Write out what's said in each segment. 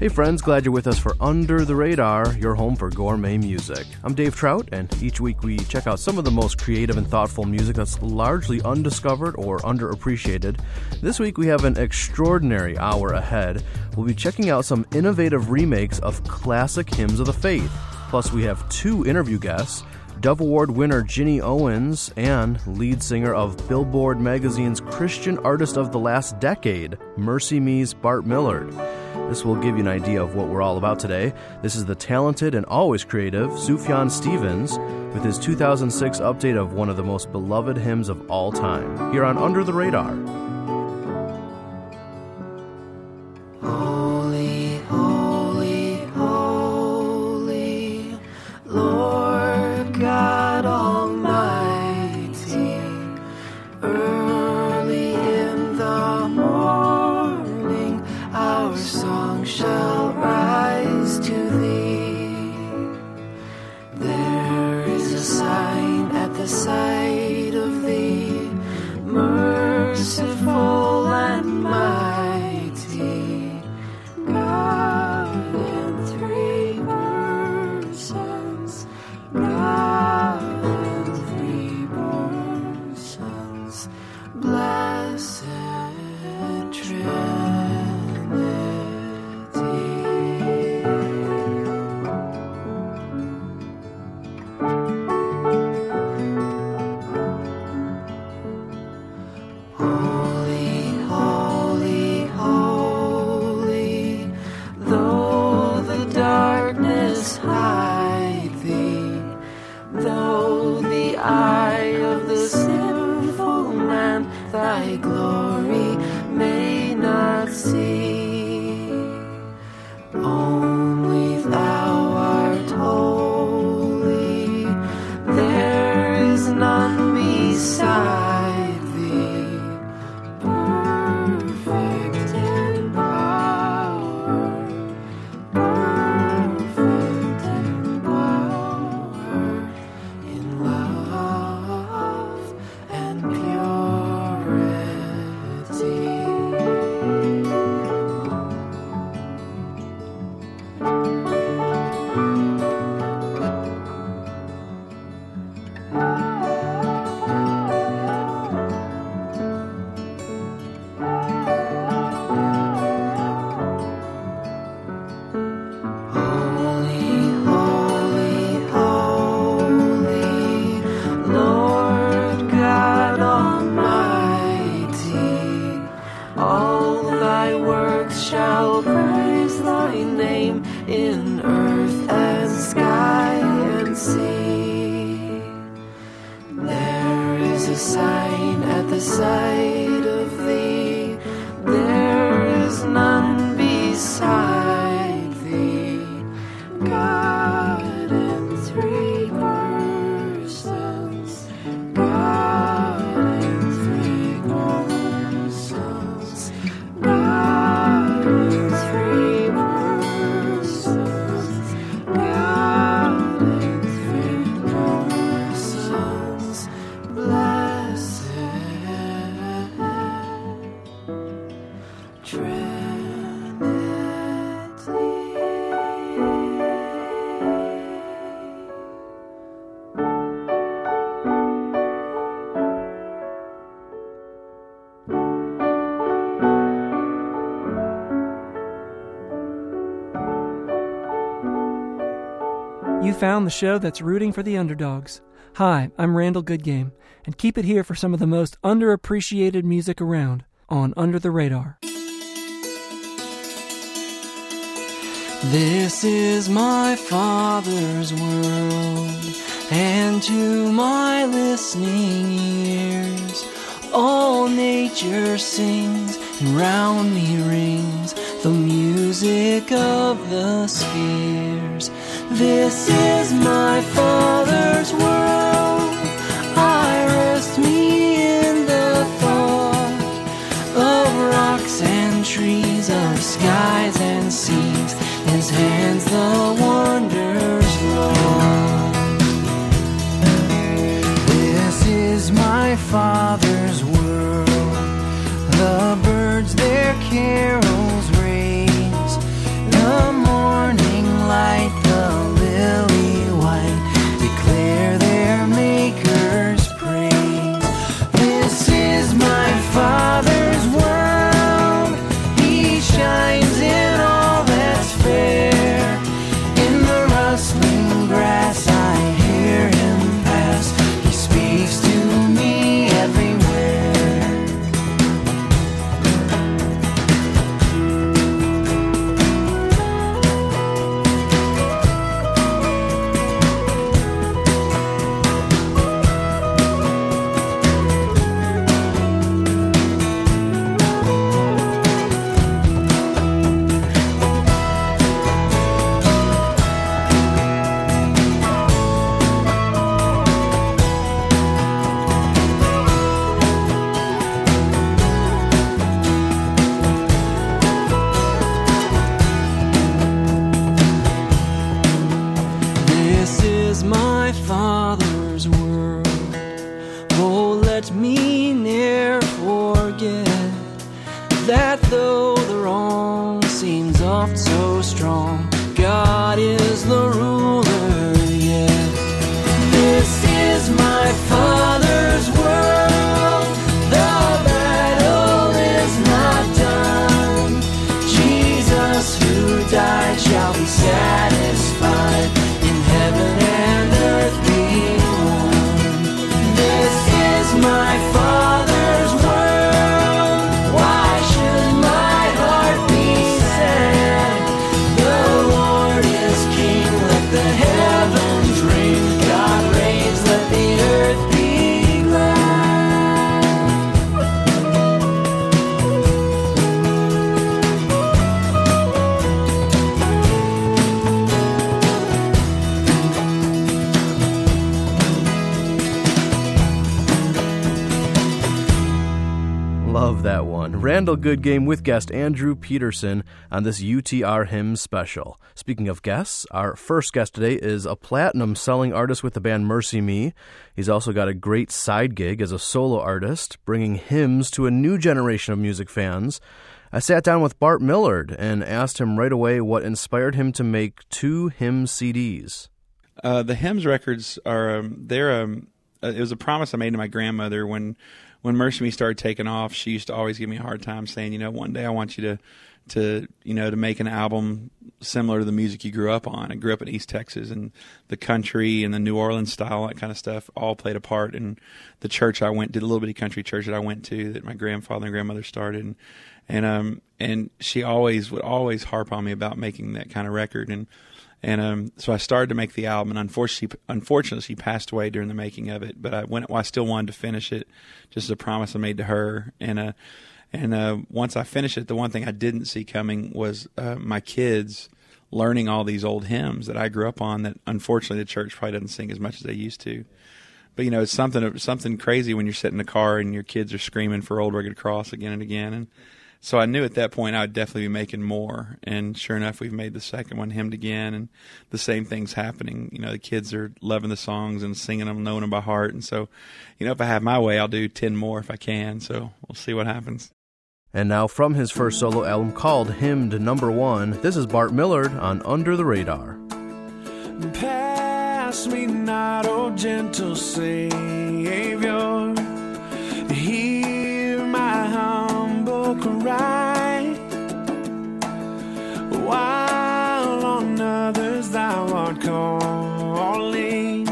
Hey, friends, glad you're with us for Under the Radar, your home for gourmet music. I'm Dave Trout, and each week we check out some of the most creative and thoughtful music that's largely undiscovered or underappreciated. This week we have an extraordinary hour ahead. We'll be checking out some innovative remakes of classic hymns of the faith. Plus, we have two interview guests. Dove Award winner Ginny Owens and lead singer of Billboard magazine's Christian Artist of the Last Decade, MercyMe's Bart Millard. This will give you an idea of what we're all about today. This is the talented and always creative Sufjan Stevens with his 2006 update of one of the most beloved hymns of all time, here on Under the Radar. Found the show that's rooting for the underdogs. Hi, I'm Randall Goodgame, and keep it here for some of the most underappreciated music around on Under the Radar. This is my Father's world, and to my listening ears, all nature sings, and round me rings the music of the spheres. This is my Father's world. I rest me in the thought of rocks and trees, of skies and seas. His hands the wonders wrought. This is my Father's Goodgame with guest Andrew Peterson on this UTR Hymn special. Speaking of guests, our first guest today is a platinum selling artist with the band MercyMe. He's also got a great side gig as a solo artist, bringing hymns to a new generation of music fans. I sat down with Bart Millard and asked him right away what inspired him to make two hymn CDs. Uh, the hymns records are um, they're um, uh, it was a promise I made to my grandmother when when MercyMe started taking off. She used to always give me a hard time saying, you know, one day I want you to to you know to make an album similar to the music you grew up on. I grew up in East Texas and the country and the New Orleans style, that kind of stuff, all played a part in the church I went to, the little bitty country church that I went to that my grandfather and grandmother started. And, and um and she always would always harp on me about making that kind of record and and um, so I started to make the album, and unfortunately, unfortunately, she passed away during the making of it. But I went, well, I still wanted to finish it, just as a promise I made to her. And uh, and uh, once I finished it, the one thing I didn't see coming was uh, my kids learning all these old hymns that I grew up on. That unfortunately, the church probably doesn't sing as much as they used to. But you know, it's something something crazy when you're sitting in the car and your kids are screaming for "Old Rugged Cross" again and again, and so I knew at that point I would definitely be making more. And sure enough, we've made the second one, hymned again, and the same thing's happening. You know, the kids are loving the songs and singing them, knowing them by heart. And so, you know, if I have my way, I'll do 10 more if I can. So we'll see what happens. And now, from his first solo album called Hymned Number One, this is Bart Millard on Under the Radar. Pass me not, O gentle Savior. While on others thou art calling,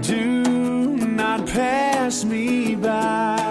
do not pass me by.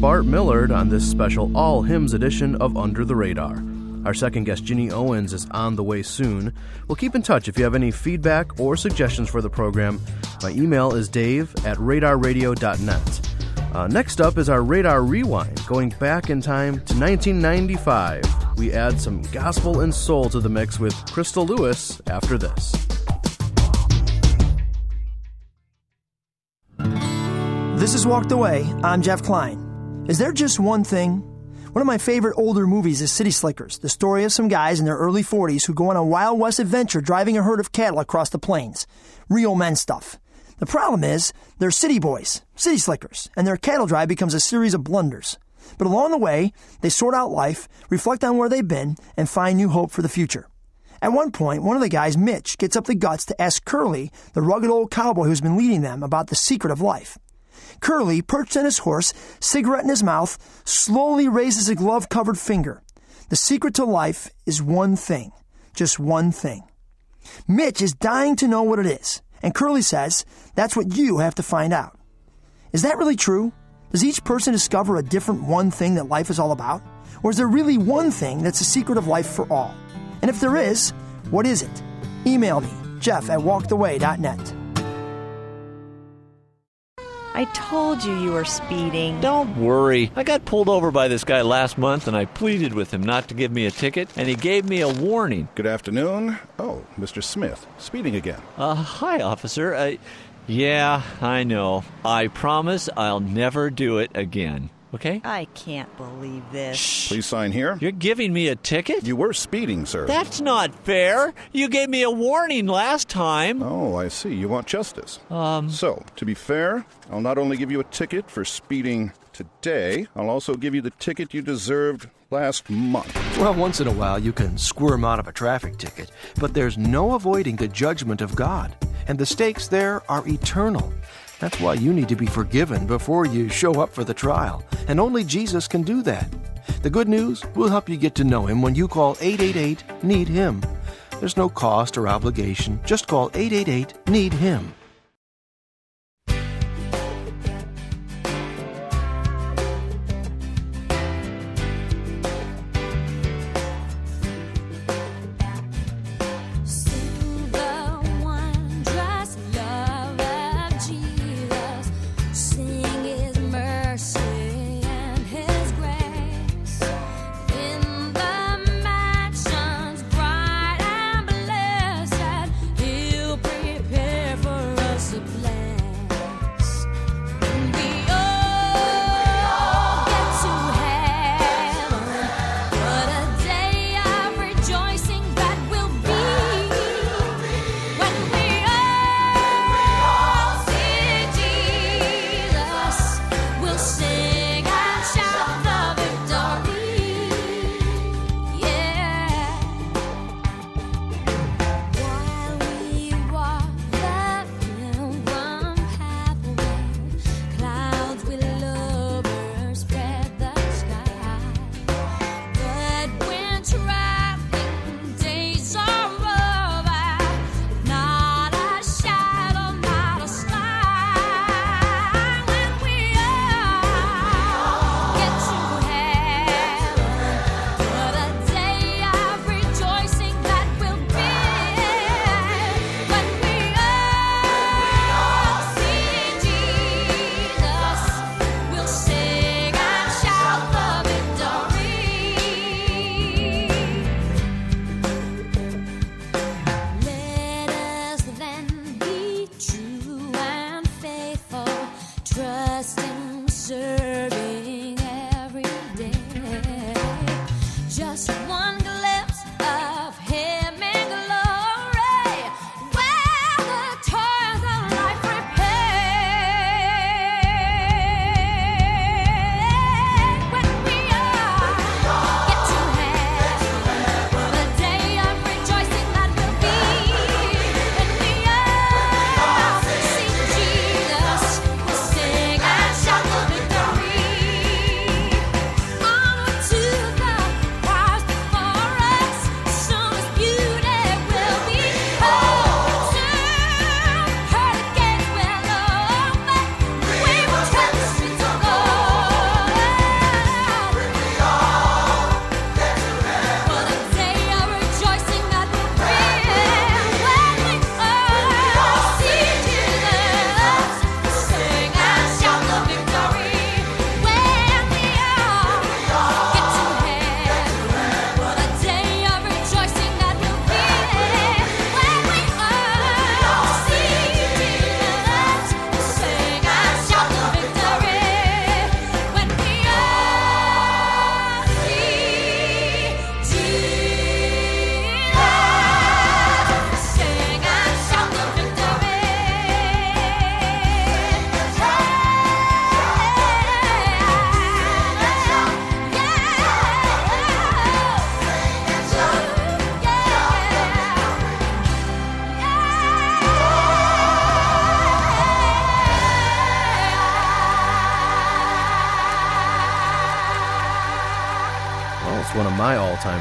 Bart Millard, on this special All Hymns edition of Under the Radar. Our second guest, Ginny Owens, is on the way soon. We'll keep in touch if you have any feedback or suggestions for the program. My email is dave at radarradio.net. Uh, next up is our Radar Rewind, going back in time to 1995. We add some gospel and soul to the mix with Crystal Lewis after this. This is Walked Away. I'm Jeff Klein. Is there just one thing? One of my favorite older movies is City Slickers, the story of some guys in their early 40s who go on a Wild West adventure driving a herd of cattle across the plains. Real men stuff. The problem is, they're city boys, city slickers, and their cattle drive becomes a series of blunders. But along the way, they sort out life, reflect on where they've been, and find new hope for the future. At one point, one of the guys, Mitch, gets up the guts to ask Curly, the rugged old cowboy who's been leading them, about the secret of life. Curly, perched on his horse, cigarette in his mouth, slowly raises a glove covered finger. The secret to life is one thing. Just one thing. Mitch is dying to know what it is, and Curly says that's what you have to find out. Is that really true? Does each person discover a different one thing that life is all about? Or is there really one thing that's the secret of life for all? And if there is, what is it? Email me, jeff at walkedaway.net. I told you you were speeding. Don't worry. I got pulled over by this guy last month and I pleaded with him not to give me a ticket, and he gave me a warning. Good afternoon. Oh, Mr. Smith, speeding again. Uh, hi, officer. Uh, yeah, I know. I promise I'll never do it again. Okay? I can't believe this. Please sign here. You're giving me a ticket? You were speeding, sir. That's not fair. You gave me a warning last time. Oh, I see. You want justice. Um. So, to be fair, I'll not only give you a ticket for speeding today, I'll also give you the ticket you deserved last month. Well, once in a while you can squirm out of a traffic ticket, but there's no avoiding the judgment of God, and the stakes there are eternal. That's why you need to be forgiven before you show up for the trial, and only Jesus can do that. The good news will help you get to know Him when you call 888 Need Him. There's no cost or obligation, just call 888 Need Him.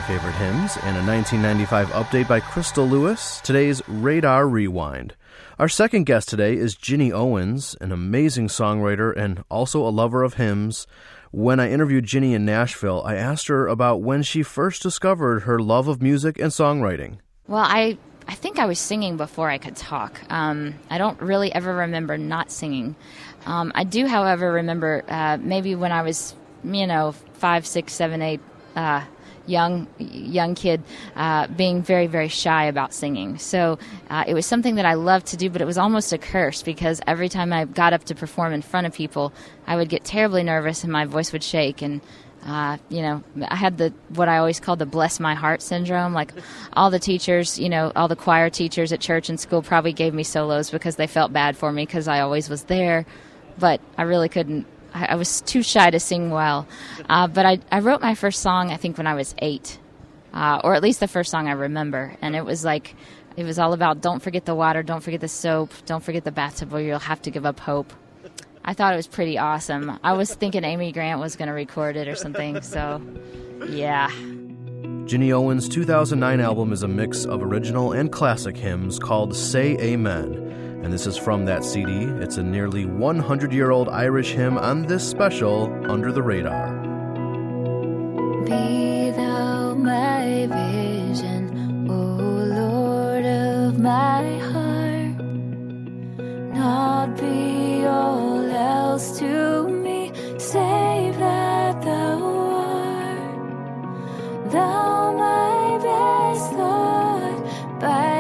Favorite hymns, and a 1995 update by Crystal Lewis, today's Radar Rewind. Our second guest today is Ginny Owens, an amazing songwriter and also a lover of hymns. When I interviewed Ginny in Nashville, I asked her about when she first discovered her love of music and songwriting. Well, I I think I was singing before I could talk. Um, I don't really ever remember not singing. Um, I do, however, remember uh, maybe when I was, you know, five, six, seven, eight, uh, young young kid, uh, being very, very shy about singing. So uh, it was something that I loved to do, but it was almost a curse because every time I got up to perform in front of people, I would get terribly nervous and my voice would shake and uh, you know, I had the what I always call the bless my heart syndrome. Like all the teachers, you know, all the choir teachers at church and school probably gave me solos because they felt bad for me because I always was there, but I really couldn't. I, I was too shy to sing well. Uh, but I, I wrote my first song I think when I was eight, uh, or at least the first song I remember, and it was like. It was all about don't forget the water, don't forget the soap, don't forget the bathtub, or you'll have to give up hope. I thought it was pretty awesome. I was thinking Amy Grant was going to record it or something. So, yeah. Ginny Owens' 2009 album is a mix of original and classic hymns called Say Amen. And this is from that CD. It's a nearly 100 year old Irish hymn on this special Under the Radar. Be thou my vision, O Lord of my heart. Not be all else to me, save that thou art. Thou my best Lord, by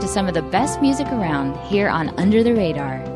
to some of the best music around here on Under the Radar.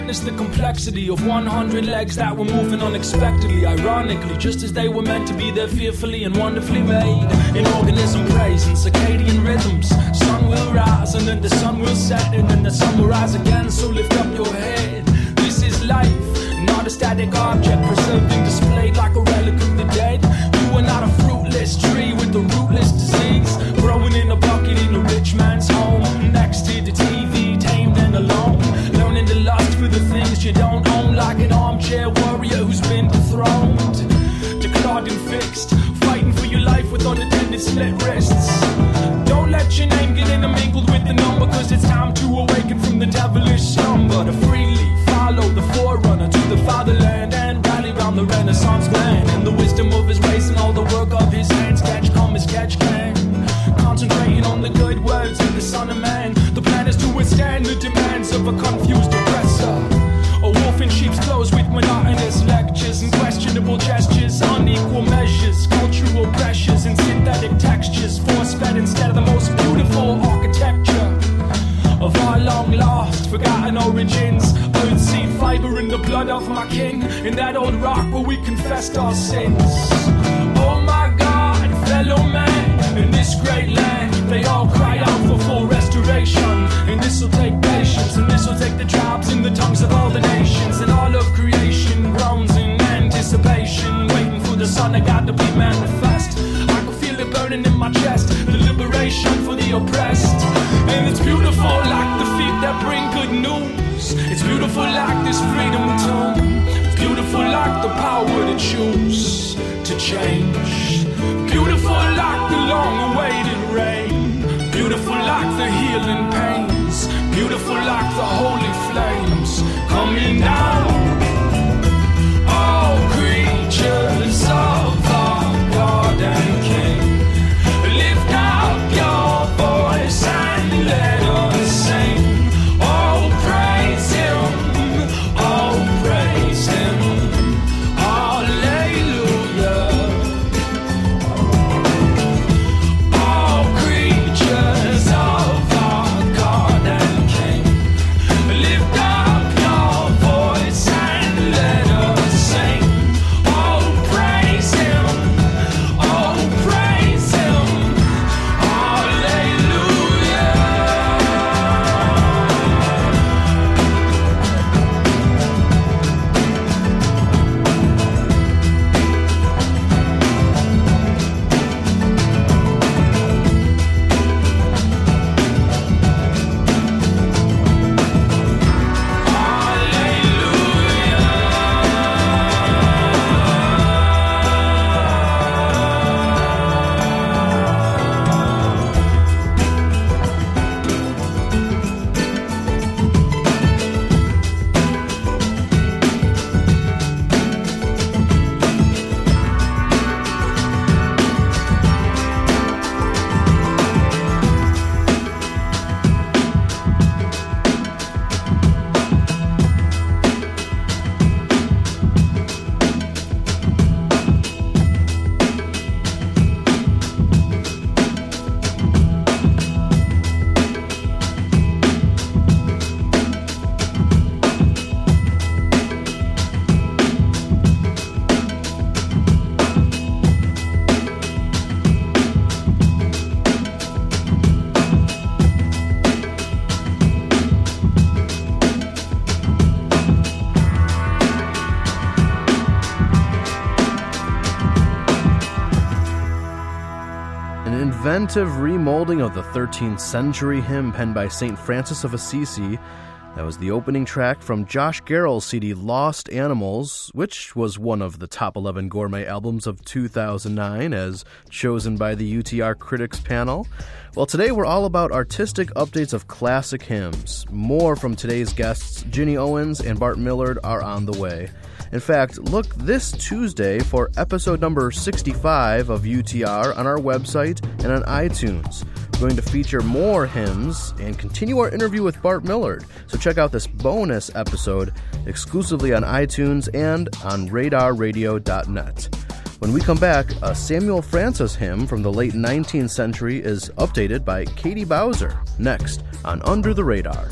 Centipede to witness the complexity of 100 legs that were moving unexpectedly. Ironically, just as they were meant to be, they're fearfully and wonderfully made. In organism praise and circadian rhythms, sun will rise and then the sun will set and then the sun will rise again. So lift up your head. This is life, not a static object preserved slit wrists. Don't let your name get intermingled with the number, cause it's time to awaken from the devilish slumber. To freely follow the forerunner to the fatherland and rally round the Renaissance man and the wisdom of his race and all the work of his hands. Catch come as catch can. Concentrating on the good words of the Son of Man. The plan is to withstand the demands of a textures, force fed instead of the most beautiful architecture of our long lost, forgotten origins. Earthsea fiber in the blood of my king, in that old rock where we confessed our sins. Oh my God, fellow man, in this great land, they all cry out for full restoration. And this'll take patience, and this'll take the tribes in the tongues of all the nations, and all of creation groans in anticipation, waiting for the Son of God to be manifest. Beautiful like the long awaited rain. Beautiful like the healing pains. Beautiful like the holy flames coming down. Inventive remolding of the 13th century hymn penned by St. Francis of Assisi. That was the opening track from Josh Garrels' CD Lost Animals, which was one of the top 11 gourmet albums of 2009 as chosen by the UTR Critics panel. Well, today we're all about artistic updates of classic hymns. More from today's guests, Ginny Owens and Bart Millard, are on the way. In fact, look this Tuesday for episode number 65 of UTR on our website and on iTunes. We're going to feature more hymns and continue our interview with Bart Millard. So check out this bonus episode exclusively on iTunes and on radarradio.net. When we come back, a Samuel Francis hymn from the late 19th century is updated by Katie Bowser. Next on Under the Radar.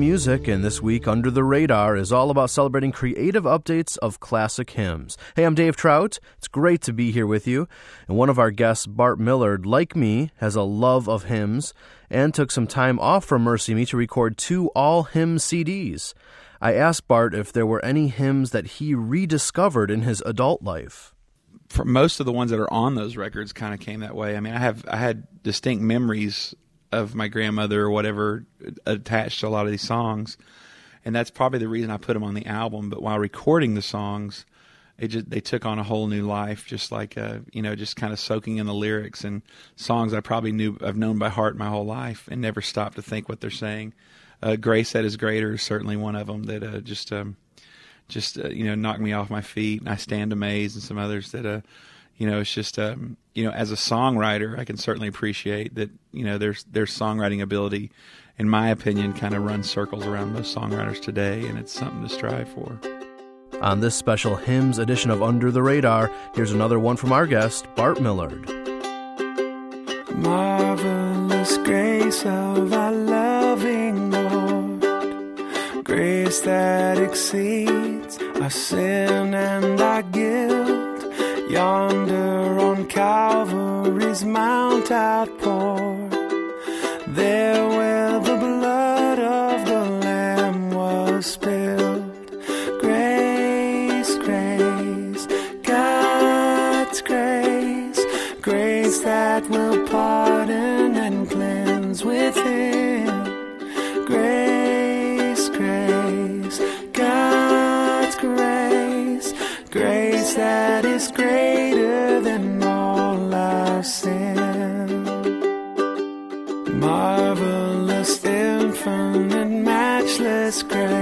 Music, and this week, Under the Radar is all about celebrating creative updates of classic hymns. Hey, I'm Dave Trout. It's great to be here with you. And one of our guests, Bart Millard, like me, has a love of hymns and took some time off from MercyMe to record two all hymn CDs. I asked Bart if there were any hymns that he rediscovered in his adult life. for most of the ones that are on those records kind of came that way. I mean, I have I had distinct memories of my grandmother or whatever attached to a lot of these songs, and that's probably the reason I put them on the album. But while recording the songs, it just they took on a whole new life, just like uh, you know, just kind of soaking in the lyrics and songs I probably knew I've known by heart my whole life and never stopped to think what they're saying. Uh, Grace that is greater is certainly one of them that uh, just um, just uh, you know knocked me off my feet. And I stand amazed, and some others that uh, you know it's just um, you know as a songwriter, I can certainly appreciate that you know there's their songwriting ability, in my opinion, kind of runs circles around most songwriters today, and it's something to strive for. On this special hymns edition of Under the Radar, here's another one from our guest, Bart Millard. Marvelous grace of our loving Lord, grace that exceeds our sin and our guilt. Yonder on Calvary's Mount outpoured, there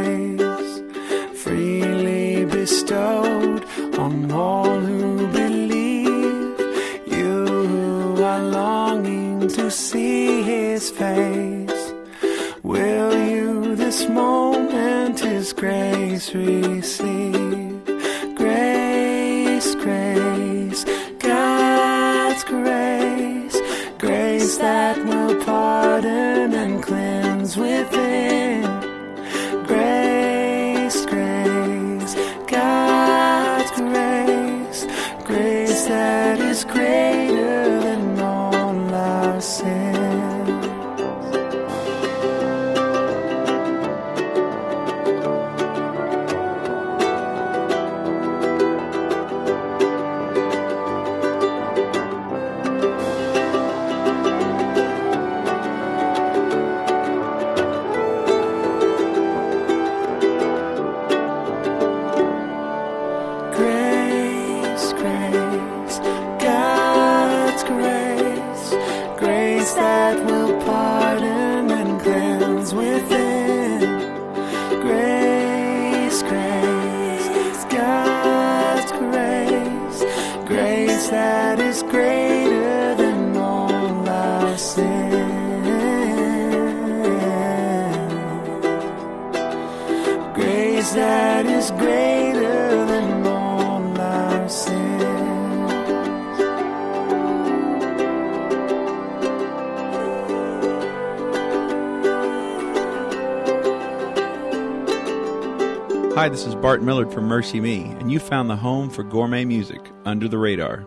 grace, freely bestowed on all who believe. You who are longing to see His face, will you this moment His grace receive? Hi, this is Bart Millard from MercyMe, and you found the home for gourmet music under the radar.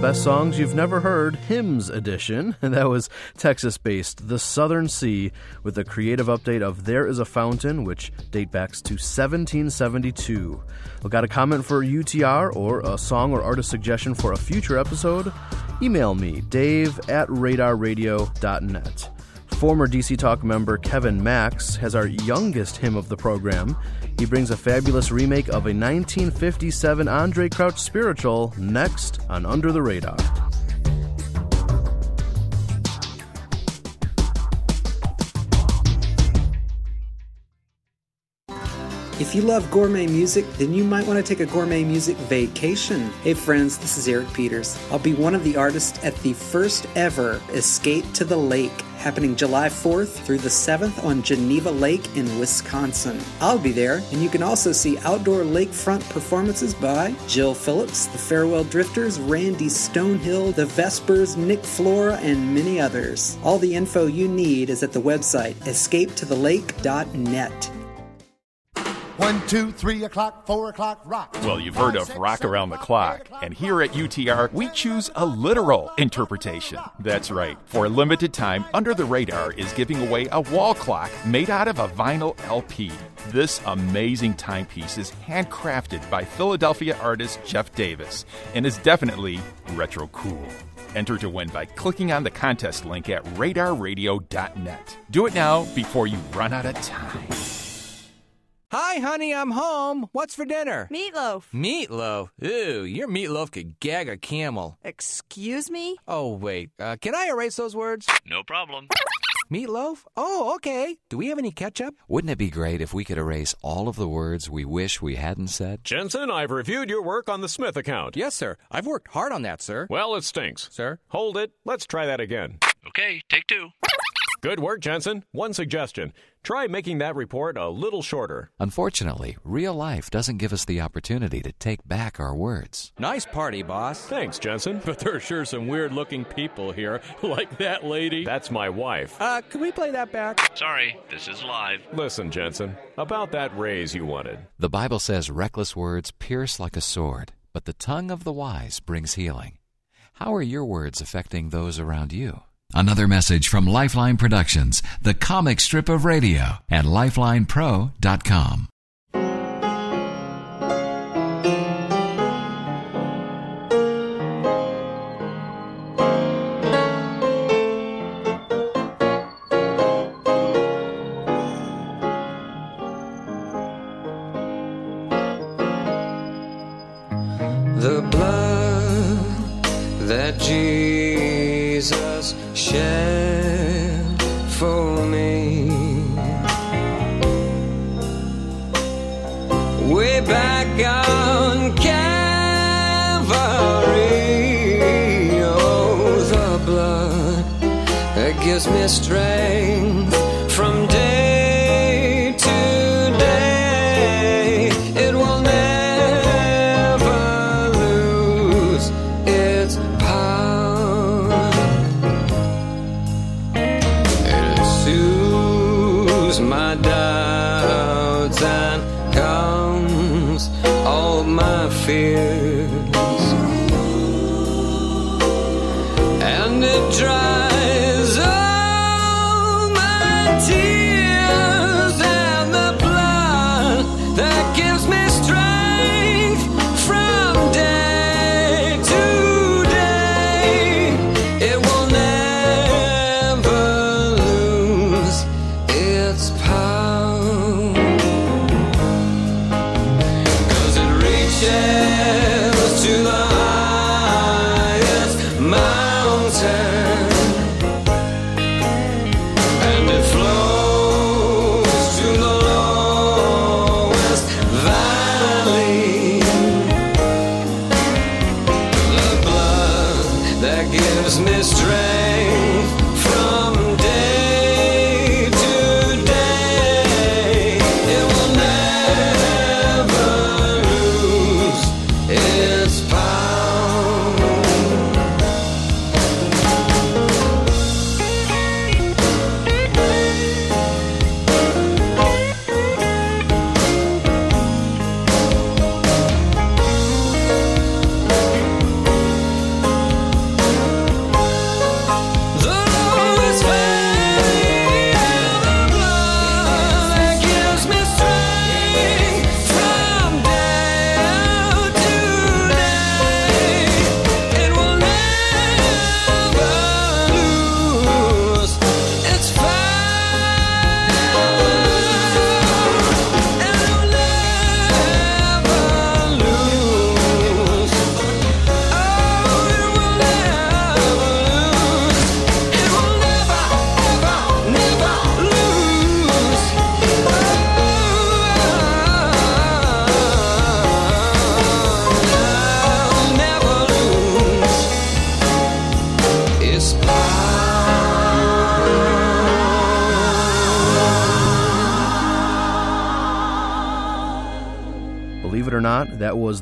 Best Songs You've Never Heard, Hymns Edition. And that was Texas based The Southern Sea with a creative update of There Is a Fountain, which date backs to 1772. We got a comment for UTR or a song or artist suggestion for a future episode? Email me, dave at radarradio.net. Former DC Talk member Kevin Max has our youngest hymn of the program. He brings a fabulous remake of a 1957 Andraé Crouch spiritual next on Under the Radar. If you love gourmet music, then you might want to take a gourmet music vacation. Hey friends, this is Eric Peters. I'll be one of the artists at the first ever Escape to the Lake, happening July 4th through the 7th on Geneva Lake in Wisconsin. I'll be there, and you can also see outdoor lakefront performances by Jill Phillips, the Farewell Drifters, Randy Stonehill, the Vespers, Nick Flora, and many others. All the info you need is at the website escapetothelake.net. One, two, three o'clock, four o'clock, rock. Well, you've heard of Rock Around the Clock, and here at UTR, we choose a literal interpretation. That's right. For a limited time, Under the Radar is giving away a wall clock made out of a vinyl LP. This amazing timepiece is handcrafted by Philadelphia artist Jeff Davis and is definitely retro cool. Enter to win by clicking on the contest link at radarradio.net. Do it now before you run out of time. Hi, honey, I'm home. What's for dinner? Meatloaf. Meatloaf? Ew, your meatloaf could gag a camel. Excuse me? Oh, wait. Uh, can I erase those words? No problem. Meatloaf? Oh, okay. Do we have any ketchup? Wouldn't it be great if we could erase all of the words we wish we hadn't said? Jensen, I've reviewed your work on the Smith account. Yes, sir. I've worked hard on that, sir. Well, it stinks. Sir? Hold it. Let's try that again. Okay, take two. Good work, Jensen. One suggestion try making that report a little shorter. Unfortunately, real life doesn't give us the opportunity to take back our words. Nice party, boss. Thanks, Jensen. But there are sure some weird looking people here, like that lady. That's my wife. Uh, can we play that back? Sorry, this is live. Listen, Jensen, about that raise you wanted. The Bible says reckless words pierce like a sword, but the tongue of the wise brings healing. How are your words affecting those around you? Another message from Lifeline Productions, the comic strip of radio at lifelinepro.com. The blood that Jesus shed for me. Way back on Calvary. Oh, the blood that gives me strength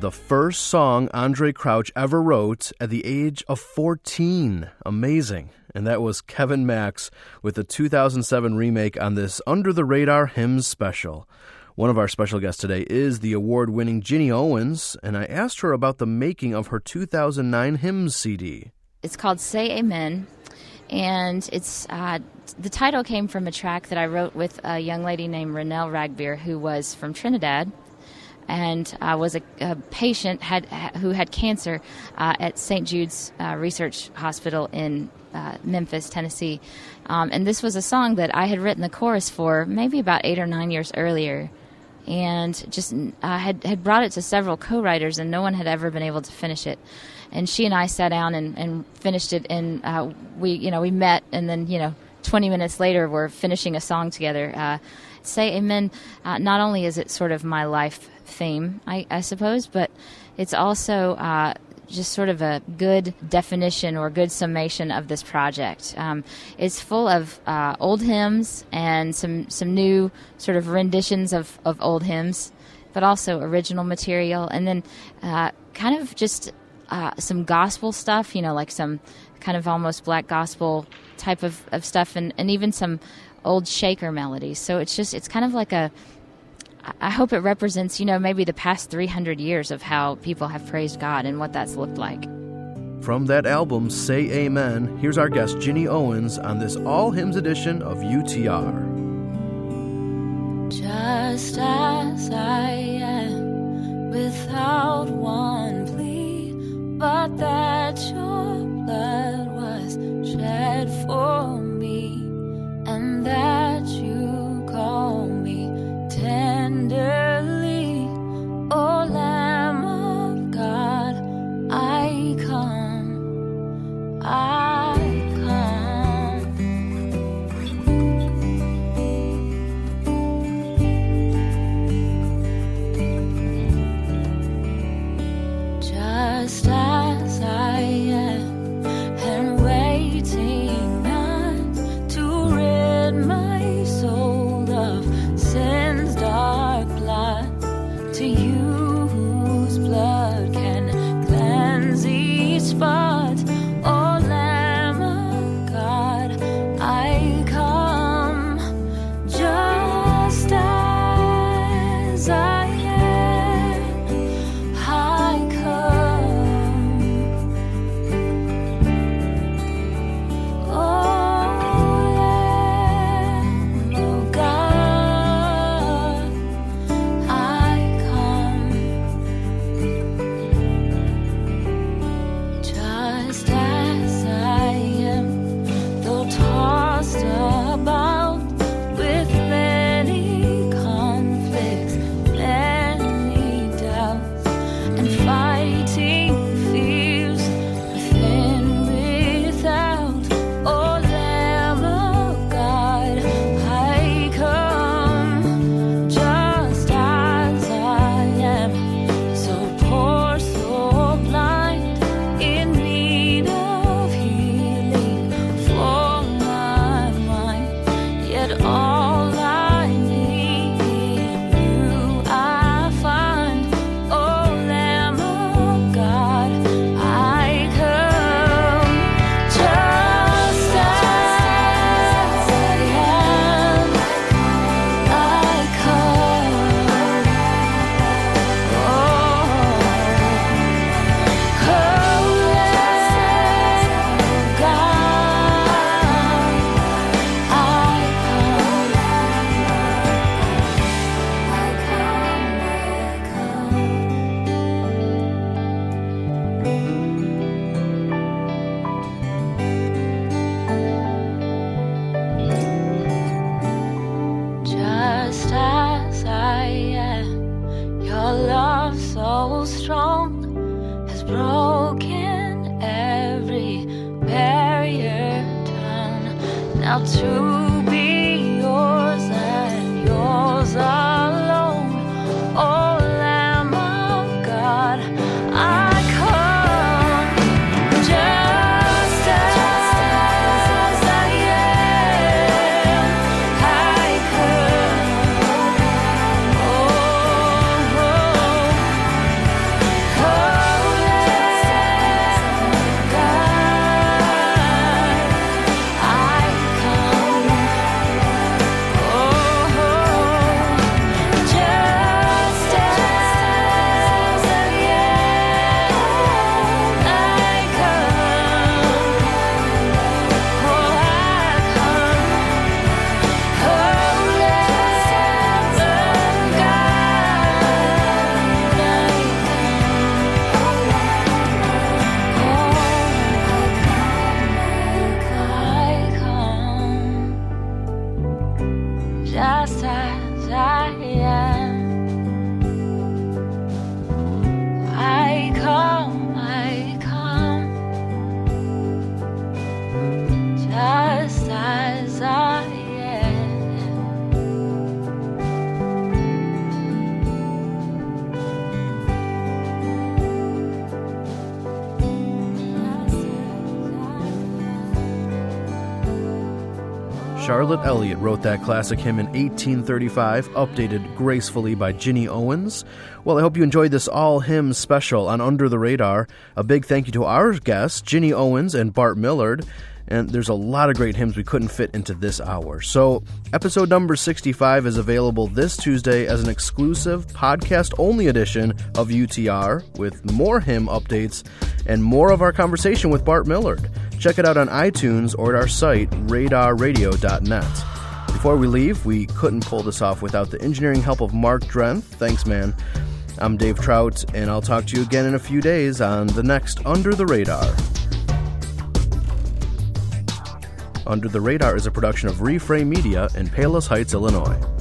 the first song Andraé Crouch ever wrote at the age of 14. Amazing. And that was Kevin Max with the 2007 remake on this Under the Radar Hymns special. One of our special guests today is the award winning Ginny Owens, and I asked her about the making of her 2009 hymns CD. It's called Say Amen, and it's uh, the title came from a track that I wrote with a young lady named Renelle Ragbeer, who was from Trinidad, and uh, was a, a patient had who had cancer uh, at St. Jude's uh, Research Hospital in uh, Memphis, Tennessee. Um, and this was a song that I had written the chorus for maybe about eight or nine years earlier. And just uh, had had brought it to several co-writers, and no one had ever been able to finish it and she and I sat down and, and finished it. And uh, we, you know, we met, and then you know, 20 minutes later, we're finishing a song together. Say Amen. Uh, not only is it sort of my life theme, I, I suppose, but it's also uh, just sort of a good definition or good summation of this project. Um, it's full of uh, old hymns and some some new sort of renditions of, of old hymns, but also original material, and then uh, kind of just uh, some gospel stuff, you know, like some kind of almost black gospel type of, of stuff, and, and even some old shaker melodies. So it's just, it's kind of like a, I hope it represents, you know, maybe the past 300 years of how people have praised God and what that's looked like. From that album, Say Amen, here's our guest Ginny Owens on this All Hymns edition of UTR. Just as I am, without one plea, but that your blood was shed for me, and that you call me tenderly, O Lamb of God, I come, I Charlotte Elliott wrote that classic hymn in 1835, updated gracefully by Ginny Owens. Well, I hope you enjoyed this all hymns special on Under the Radar. A big thank you to our guests, Ginny Owens and Bart Millard. And there's a lot of great hymns we couldn't fit into this hour. So, episode number 65 is available this Tuesday as an exclusive podcast only edition of UTR with more hymn updates and more of our conversation with Bart Millard. Check it out on iTunes or at our site, radarradio.net. Before we leave, we couldn't pull this off without the engineering help of Mark Drenth. Thanks, man. I'm Dave Trout, and I'll talk to you again in a few days on the next Under the Radar. Under the Radar is a production of Reframe Media in Palos Heights, Illinois.